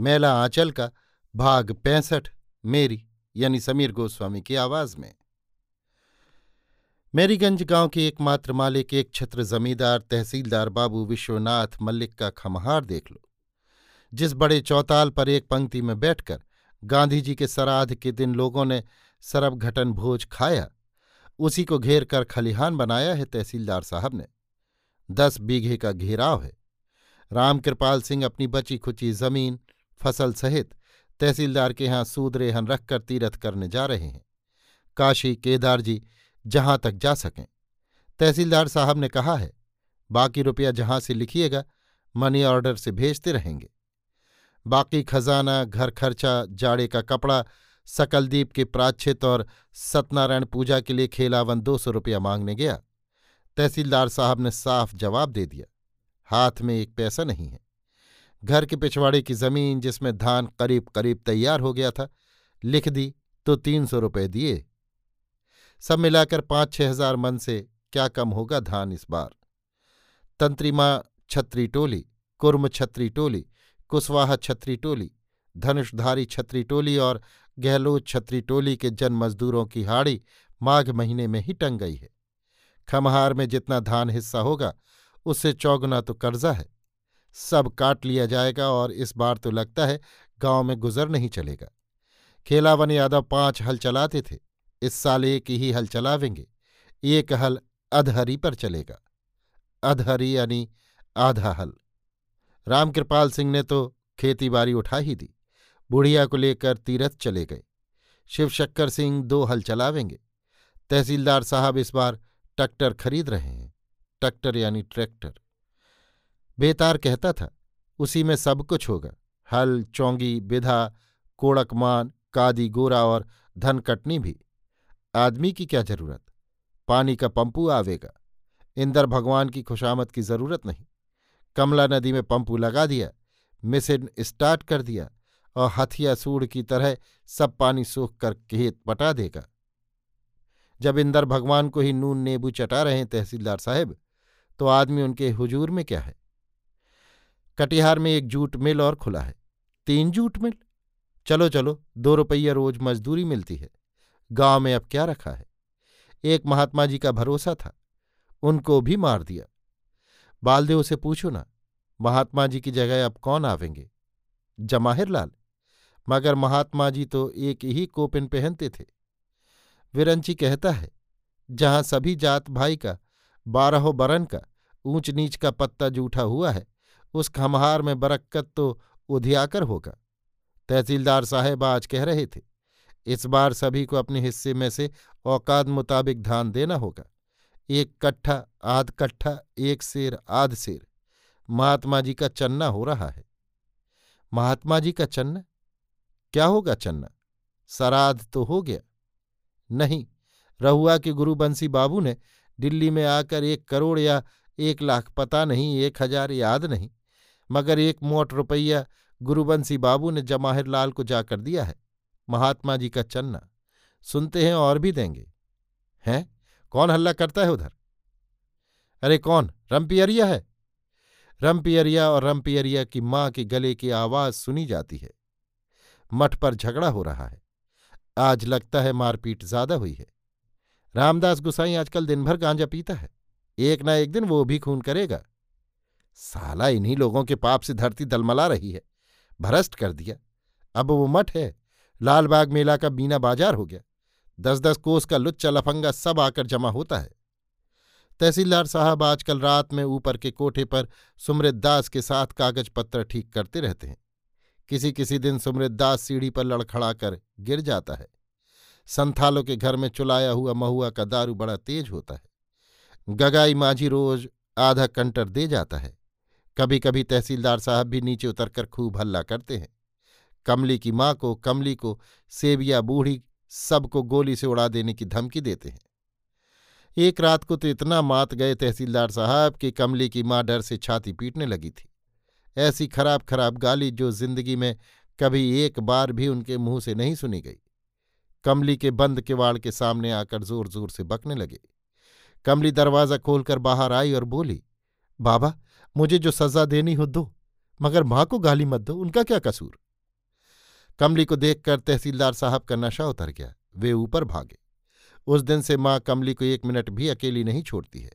मेला आंचल का भाग पैंसठ मेरी, यानी समीर गोस्वामी की आवाज़ में। मेरीगंज गाँव के एकमात्र मालिक, एक छत्र जमींदार, तहसीलदार बाबू विश्वनाथ मल्लिक का खमहार देख लो। जिस बड़े चौताल पर एक पंक्ति में बैठकर गांधी जी के सराध के दिन लोगों ने सरब घटन भोज खाया, उसी को घेर कर खलिहान बनाया है तहसीलदार साहब ने। दस बीघे का घेराव है। रामकृपाल सिंह अपनी बची खुची ज़मीन फ़सल सहित तहसीलदार के यहाँ सूद रेहन रखकर तीरथ करने जा रहे हैं। काशी केदार जी जहाँ तक जा सकें। तहसीलदार साहब ने कहा है, बाकी रुपया जहाँ से लिखिएगा, मनी ऑर्डर से भेजते रहेंगे। बाकी खजाना, घर खर्चा, जाड़े का कपड़ा सकलदीप के प्राच्छित और सत्यनारायण पूजा के लिए खेलावन दो सौ रुपया मांगने गया। तहसीलदार साहब ने साफ़ जवाब दे दिया, हाथ में एक पैसा नहीं है। घर के पिछवाड़े की ज़मीन जिसमें धान करीब करीब तैयार हो गया था, लिख दी तो तीन सौ रुपये दिए। सब मिलाकर पाँच छह हज़ार मन से क्या कम होगा धान इस बार? तंत्रिमा छत्री टोली, कुर्म छत्री टोली कुशवाहा छत्री टोली, धनुषधारी छत्री टोली और गहलोत छत्री टोली के जन मजदूरों की हाड़ी माघ महीने में ही टंग गई है। खमहार में जितना धान हिस्सा होगा, उससे चौगुना तो कर्जा है। सब काट लिया जाएगा और इस बार तो लगता है गाँव में गुजर नहीं चलेगा। खेलावन यादव पाँच हल चलाते थे, इस साल एक ही हल चलावेंगे, एक हल अधहरी पर चलेगा। अधहरी यानी आधा हल। रामकृपाल सिंह ने तो खेती बाड़ी उठा ही दी, बुढ़िया को लेकर तीरथ चले गए। शिवशक्कर सिंह दो हल चलावेंगे। तहसीलदार साहब इस बार ट्रैक्टर खरीद रहे हैं, ट्रैक्टर यानी ट्रैक्टर। बेतार कहता था, उसी में सब कुछ होगा। हल, चौंगी, बिधा कोड़कमान कादी, गोरा और धन कटनी भी। आदमी की क्या ज़रूरत? पानी का पंपू आवेगा। इंदर भगवान की खुशामद की ज़रूरत नहीं। कमला नदी में पंपू लगा दिया, मिसिन स्टार्ट कर दिया और हथिया सूढ़ की तरह सब पानी सूख कर खेत पटा देगा। जब इंदर भगवान को ही नून, नेबू चटा रहे हैं तहसीलदार साहब तो आदमी उनके हुजूर में क्या है? कटिहार में एक जूट मिल और खुला है। तीन जूट मिल? चलो चलो, दो रुपया रोज मजदूरी मिलती है। गाँव में अब क्या रखा है? एक महात्मा जी का भरोसा था। उनको भी मार दिया। बालदेव से पूछो ना, महात्मा जी की जगह अब कौन आवेंगे? जमाहिर लाल। मगर महात्मा जी तो एक ही कोपिन पहनते थे। विरंची कहता है, जहाँ सभी जात भाई का, बारहों बरन का ऊंच नीच का पत्ता जूठा हुआ है उस खमहार में बरक्कत तो उधियाकर होगा। तहसीलदार साहेब आज कह रहे थे, इस बार सभी को अपने हिस्से में से औकात मुताबिक धान देना होगा। एक कट्ठा, आध कट्ठा, एक शेर आध शेर महात्मा जी का चन्ना हो रहा है। महात्मा जी का चन्ना? क्या होगा चन्ना? सराध तो हो गया। नहीं, रहुआ के गुरु बंसी बाबू ने दिल्ली में आकर एक करोड़ या एक लाख पता नहीं, एक हज़ार याद नहीं। मगर एक मोट रुपया गुरुबंसी बाबू ने जमाहिर लाल को जाकर दिया है। महात्मा जी का चन्ना सुनते हैं और भी देंगे। हैं? कौन हल्ला करता है उधर? अरे कौन? रमपियरिया है। रमपियरिया और रमपियरिया की माँ के गले की आवाज़ सुनी जाती है। मठ पर झगड़ा हो रहा है। आज लगता है मारपीट ज़्यादा हुई है। रामदास गुसाई आजकल दिन भर गांजा पीता है। एक ना एक दिन वो भी खून करेगा। साला इन्हीं लोगों के पाप से धरती दलमला रही है। भ्रष्ट कर दिया। अब वो मठ है। लालबाग मेला का बीना बाज़ार हो गया। दस दस कोस का लुच्चा लफंगा सब आकर जमा होता है। तहसीलदार साहब आजकल रात में ऊपर के कोठे पर सुमृत दास के साथ कागज़ पत्र ठीक करते रहते हैं। किसी किसी दिन सुमृत दास सीढ़ी पर लड़खड़ा कर गिर जाता है। संथालों के घर में चुलाया हुआ महुआ का दारू बड़ा तेज होता है। गगाई माझी रोज आधा कंटर दे जाता है। कभी कभी तहसीलदार साहब भी नीचे उतरकर खूब हल्ला करते हैं। कमली की माँ को, कमली को सेबिया बूढ़ी सबको गोली से उड़ा देने की धमकी देते हैं। एक रात को तो इतना मात गए तहसीलदार साहब कि कमली की माँ डर से छाती पीटने लगी थी। ऐसी खराब खराब गाली जो ज़िंदगी में कभी एक बार भी उनके मुँह से नहीं सुनी गई। कमली के बंद किवाड़ के सामने आकर ज़ोर ज़ोर से बकने लगे। कमली दरवाज़ा खोलकर बाहर आई और बोली, बाबा मुझे जो सजा देनी हो दो, मगर माँ को गाली मत दो, उनका क्या कसूर? कमली को देखकर तहसीलदार साहब का नशा उतर गया, वे ऊपर भागे। उस दिन से माँ कमली को एक मिनट भी अकेली नहीं छोड़ती है।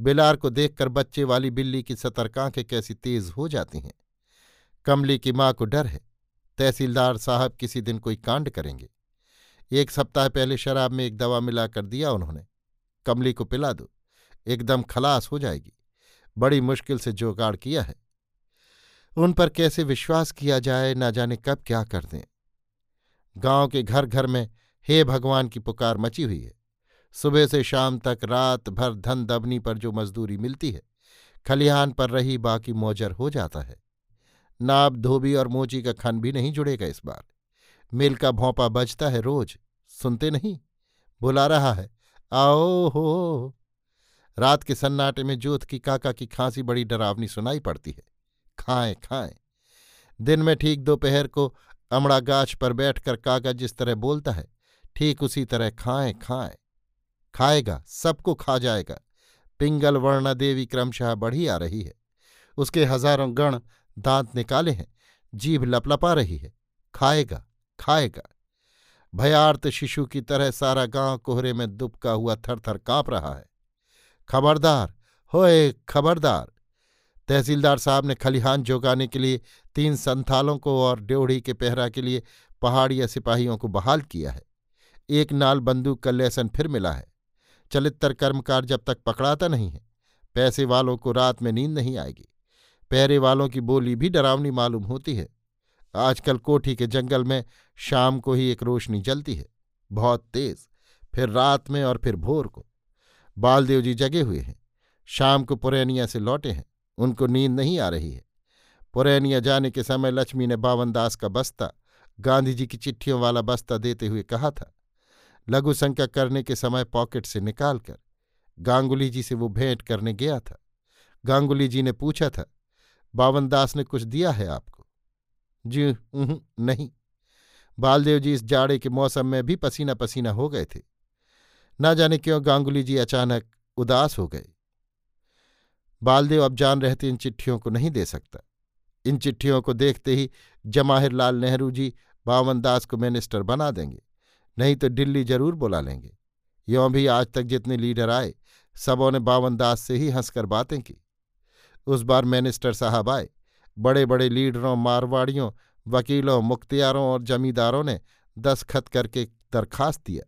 बिलार को देखकर बच्चे वाली बिल्ली की सतर्क आँखें कैसी तेज हो जाती हैं। कमली की माँ को डर है, तहसीलदार साहब किसी दिन कोई कांड करेंगे। एक सप्ताह पहले शराब में एक दवा मिलाकर दिया उन्होंने। कमली को पिला दो, एकदम खलास हो जाएगी। बड़ी मुश्किल से जोगाड़ किया है। उन पर कैसे विश्वास किया जाए, ना जाने कब क्या कर दें। गाँव के घर घर में हे भगवान की पुकार मची हुई है। सुबह से शाम तक रात भर धन दबनी पर जो मजदूरी मिलती है, खलिहान पर रही बाकी मौजर हो जाता है। नाब धोबी और मोची का खन भी नहीं जुड़ेगा इस बार। मिल का भौंपा बजता है रोज, सुनते नहीं, बुला रहा है, आओ हो रात के सन्नाटे में जोत की काका की खांसी बड़ी डरावनी सुनाई पड़ती है। खाएँ खाएँ। दिन में ठीक दोपहर को अमड़ा गाछ पर बैठकर काका जिस तरह बोलता है, ठीक उसी तरह खाएँ खाएँ। खाएगा, सबको खा जाएगा। पिंगल वर्णा देवी क्रमशः बढ़ी आ रही है। उसके हज़ारों गण दांत निकाले हैं, जीभ लपलपा रही है। खाएगा खाएगा। भयार्त शिशु की तरह सारा गाँव कोहरे में दुबका हुआ थर थर काँप रहा है। खबरदार। होए खबरदार। तहसीलदार साहब ने खलिहान जोगाने के लिए तीन संथालों को और ड्योढ़ी के पहरा के लिए पहाड़िया सिपाहियों को बहाल किया है। एक नाल बंदूक का लेसन फिर मिला है। चलित्र कर्मकार जब तक पकड़ाता नहीं है, पैसे वालों को रात में नींद नहीं आएगी। पहरे वालों की बोली भी डरावनी मालूम होती है। आजकल कोठी के जंगल में शाम को ही एक रोशनी जलती है, बहुत तेज, फिर रात में और फिर भोर को। बालदेव जी जगे हुए हैं। शाम को पुरैनिया से लौटे हैं। उनको नींद नहीं आ रही है। पुरैनिया जाने के समय लक्ष्मी ने बावन दास का बस्ता, गांधी जी की चिट्ठियों वाला बस्ता देते हुए कहा था। लघु शंका करने के समय पॉकेट से निकालकर गांगुली जी से वो भेंट करने गया था। गांगुली जी ने पूछा था, बावन दास ने कुछ दिया है आपको? जी नहीं। बालदेव जी इस जाड़े के मौसम में भी पसीना पसीना हो गए थे। ना जाने क्यों गांगुली जी अचानक उदास हो गए। बालदेव अब जान रहते इन चिट्ठियों को नहीं दे सकता। इन चिट्ठियों को देखते ही जमाहिर लाल नेहरू जी, बावन दास को मिनिस्टर बना देंगे, नहीं तो दिल्ली ज़रूर बुला लेंगे। यों भी आज तक जितने लीडर आए, सबों ने बावन दास से ही हंसकर बातें की। उस बार मिनिस्टर साहब आए बड़े बड़े लीडरों, मारवाड़ियों, वकीलों, मुख्तियारों और जमींदारों ने दस्तखत करके दरखास्त दिया।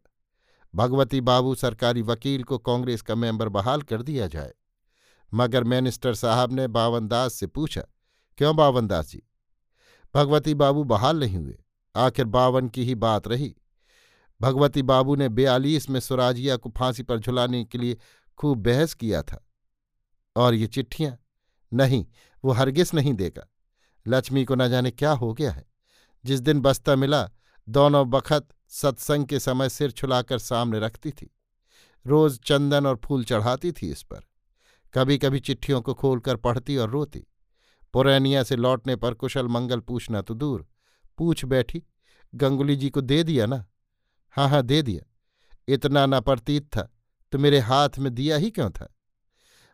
भगवती बाबू सरकारी वकील को कांग्रेस का मेंबर बहाल कर दिया जाए। मगर मिनिस्टर साहब ने बावनदास से पूछा, क्यों बावनदास जी भगवती बाबू बहाल नहीं हुए। आखिर बावन की ही बात रही। भगवती बाबू ने बयालीस में सुराजिया को फांसी पर झुलाने के लिए खूब बहस किया था। और ये चिट्ठियाँ? नहीं, वो हरगिस नहीं देगा। लक्ष्मी को न जाने क्या हो गया है। जिस दिन बस्ता मिला, दोनों बखत सत्संग के समय सिर छुलाकर सामने रखती थी। रोज चंदन और फूल चढ़ाती थी इस पर। कभी कभी चिट्ठियों को खोलकर पढ़ती और रोती। पुरैनिया से लौटने पर कुशल मंगल पूछना तो दूर। पूछ बैठी, गंगुली जी को दे दिया ना? हाँ हाँ दे दिया। इतना ना प्रतीत था तो मेरे हाथ में दिया ही क्यों था?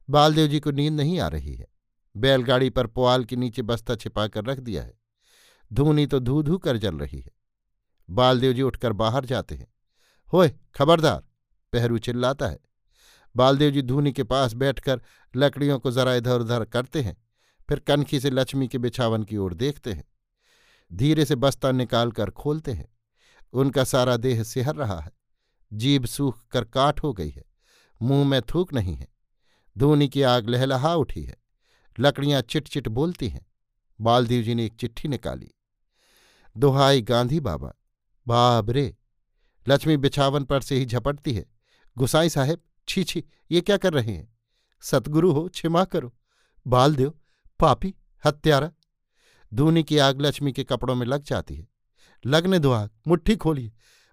बालदेव जी को नींद नहीं आ रही है। बैलगाड़ी पर पुआल के नीचे बस्ता छिपाकर रख दिया है। धूनी तो धू धू कर जल रही है। बालदेव जी उठकर बाहर जाते हैं। होए खबरदार, पहरू चिल्लाता है। बालदेव जी धूनी के पास बैठकर लकड़ियों को जरा इधर उधर करते हैं, फिर कनखी से लक्ष्मी के बिछावन की ओर देखते हैं। धीरे से बस्ता निकाल कर खोलते हैं। उनका सारा देह सिहर रहा है। जीभ सूख कर काट हो गई है। मुँह में थूक नहीं है। धूनी की आग लहलहा उठी है। लकड़ियाँ चिट चिट बोलती हैं। बालदेव जी ने एक चिट्ठी निकाली। दोहाई गांधी बाबा बाब रे! लक्ष्मी बिछावन पर से ही झपटती है। गुसाई साहेब, छी छी, ये क्या कर रहे हैं? सतगुरु हो, क्षमा करो। बालदेव पापी, हत्यारा। धूनी की आग लक्ष्मी के कपड़ों में लग जाती है। लगने दो आग, मुट्ठी खोलिए।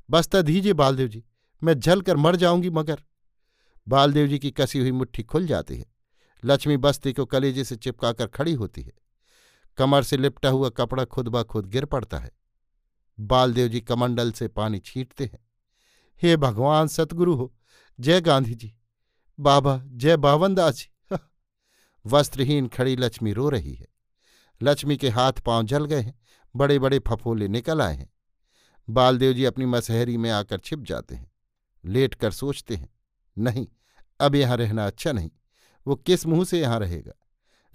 बस्ता दीजिए बालदेव जी, मैं जल कर मर जाऊँगी मगर। बालदेव जी की कसी हुई मुट्ठी खुल जाती है। लक्ष्मी बस्ती को कलेजे से चिपकाकर खड़ी होती है। कमर से लिपटा हुआ कपड़ा खुद ब खुद गिर पड़ता है। बालदेव जी कमंडल से पानी छींटते हैं। हे भगवान, सतगुरु हो। जय गांधी जी बाबा, जय बावनदास। जी वस्त्रहीन खड़ी लक्ष्मी रो रही है। लक्ष्मी के हाथ पाँव जल गए हैं। बड़े बड़े फफोले निकल आए हैं। बालदेव जी अपनी मसहरी में आकर छिप जाते हैं। लेट कर सोचते हैं। नहीं, अब यहाँ रहना अच्छा नहीं। वो किस मुँह से यहाँ रहेगा?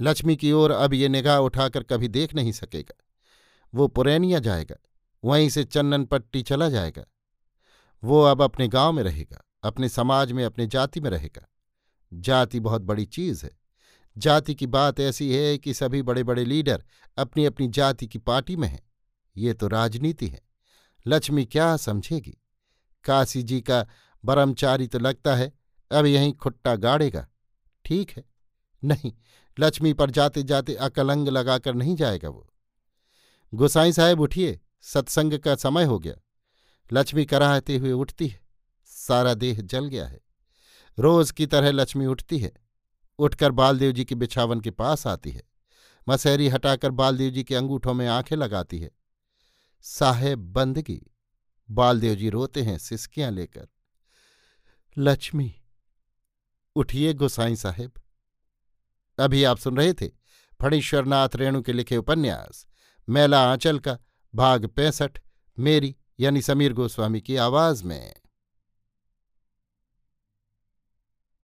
लक्ष्मी की ओर अब ये निगाह उठाकर कभी देख नहीं सकेगा। वो पुरैनिया जाएगा। वहीं से चन्नन पट्टी चला जाएगा। वो अब अपने गाँव में रहेगा, अपने समाज में, अपने जाति में रहेगा। जाति बहुत बड़ी चीज़ है। जाति की बात ऐसी है कि सभी बड़े बड़े लीडर अपनी अपनी जाति की पार्टी में हैं। ये तो राजनीति है। लक्ष्मी क्या समझेगी? काशी जी का ब्रह्मचारी तो लगता है, अब यहीं खुट्टा गाड़ेगा। ठीक है। नहीं, लक्ष्मी पर जाते जाते अकलंग लगाकर नहीं जाएगा वो। गोसाई साहेब उठिए। सत्संग का समय हो गया। लक्ष्मी कराहते हुए उठती है। सारा देह जल गया है। रोज की तरह लक्ष्मी उठती है। उठकर बालदेव जी के बिछावन के पास आती है। मसहरी हटाकर बालदेव जी के अंगूठों में आँखें लगाती है। साहेब बंदगी। बालदेव जी रोते हैं सिसकियाँ लेकर। लक्ष्मी, उठिए गोसाई साहेब। अभी आप सुन रहे थे फणीश्वरनाथ रेणु के लिखे उपन्यास, मेला आंचल का भाग पैंसठ मेरी यानी समीर गोस्वामी की आवाज़ में।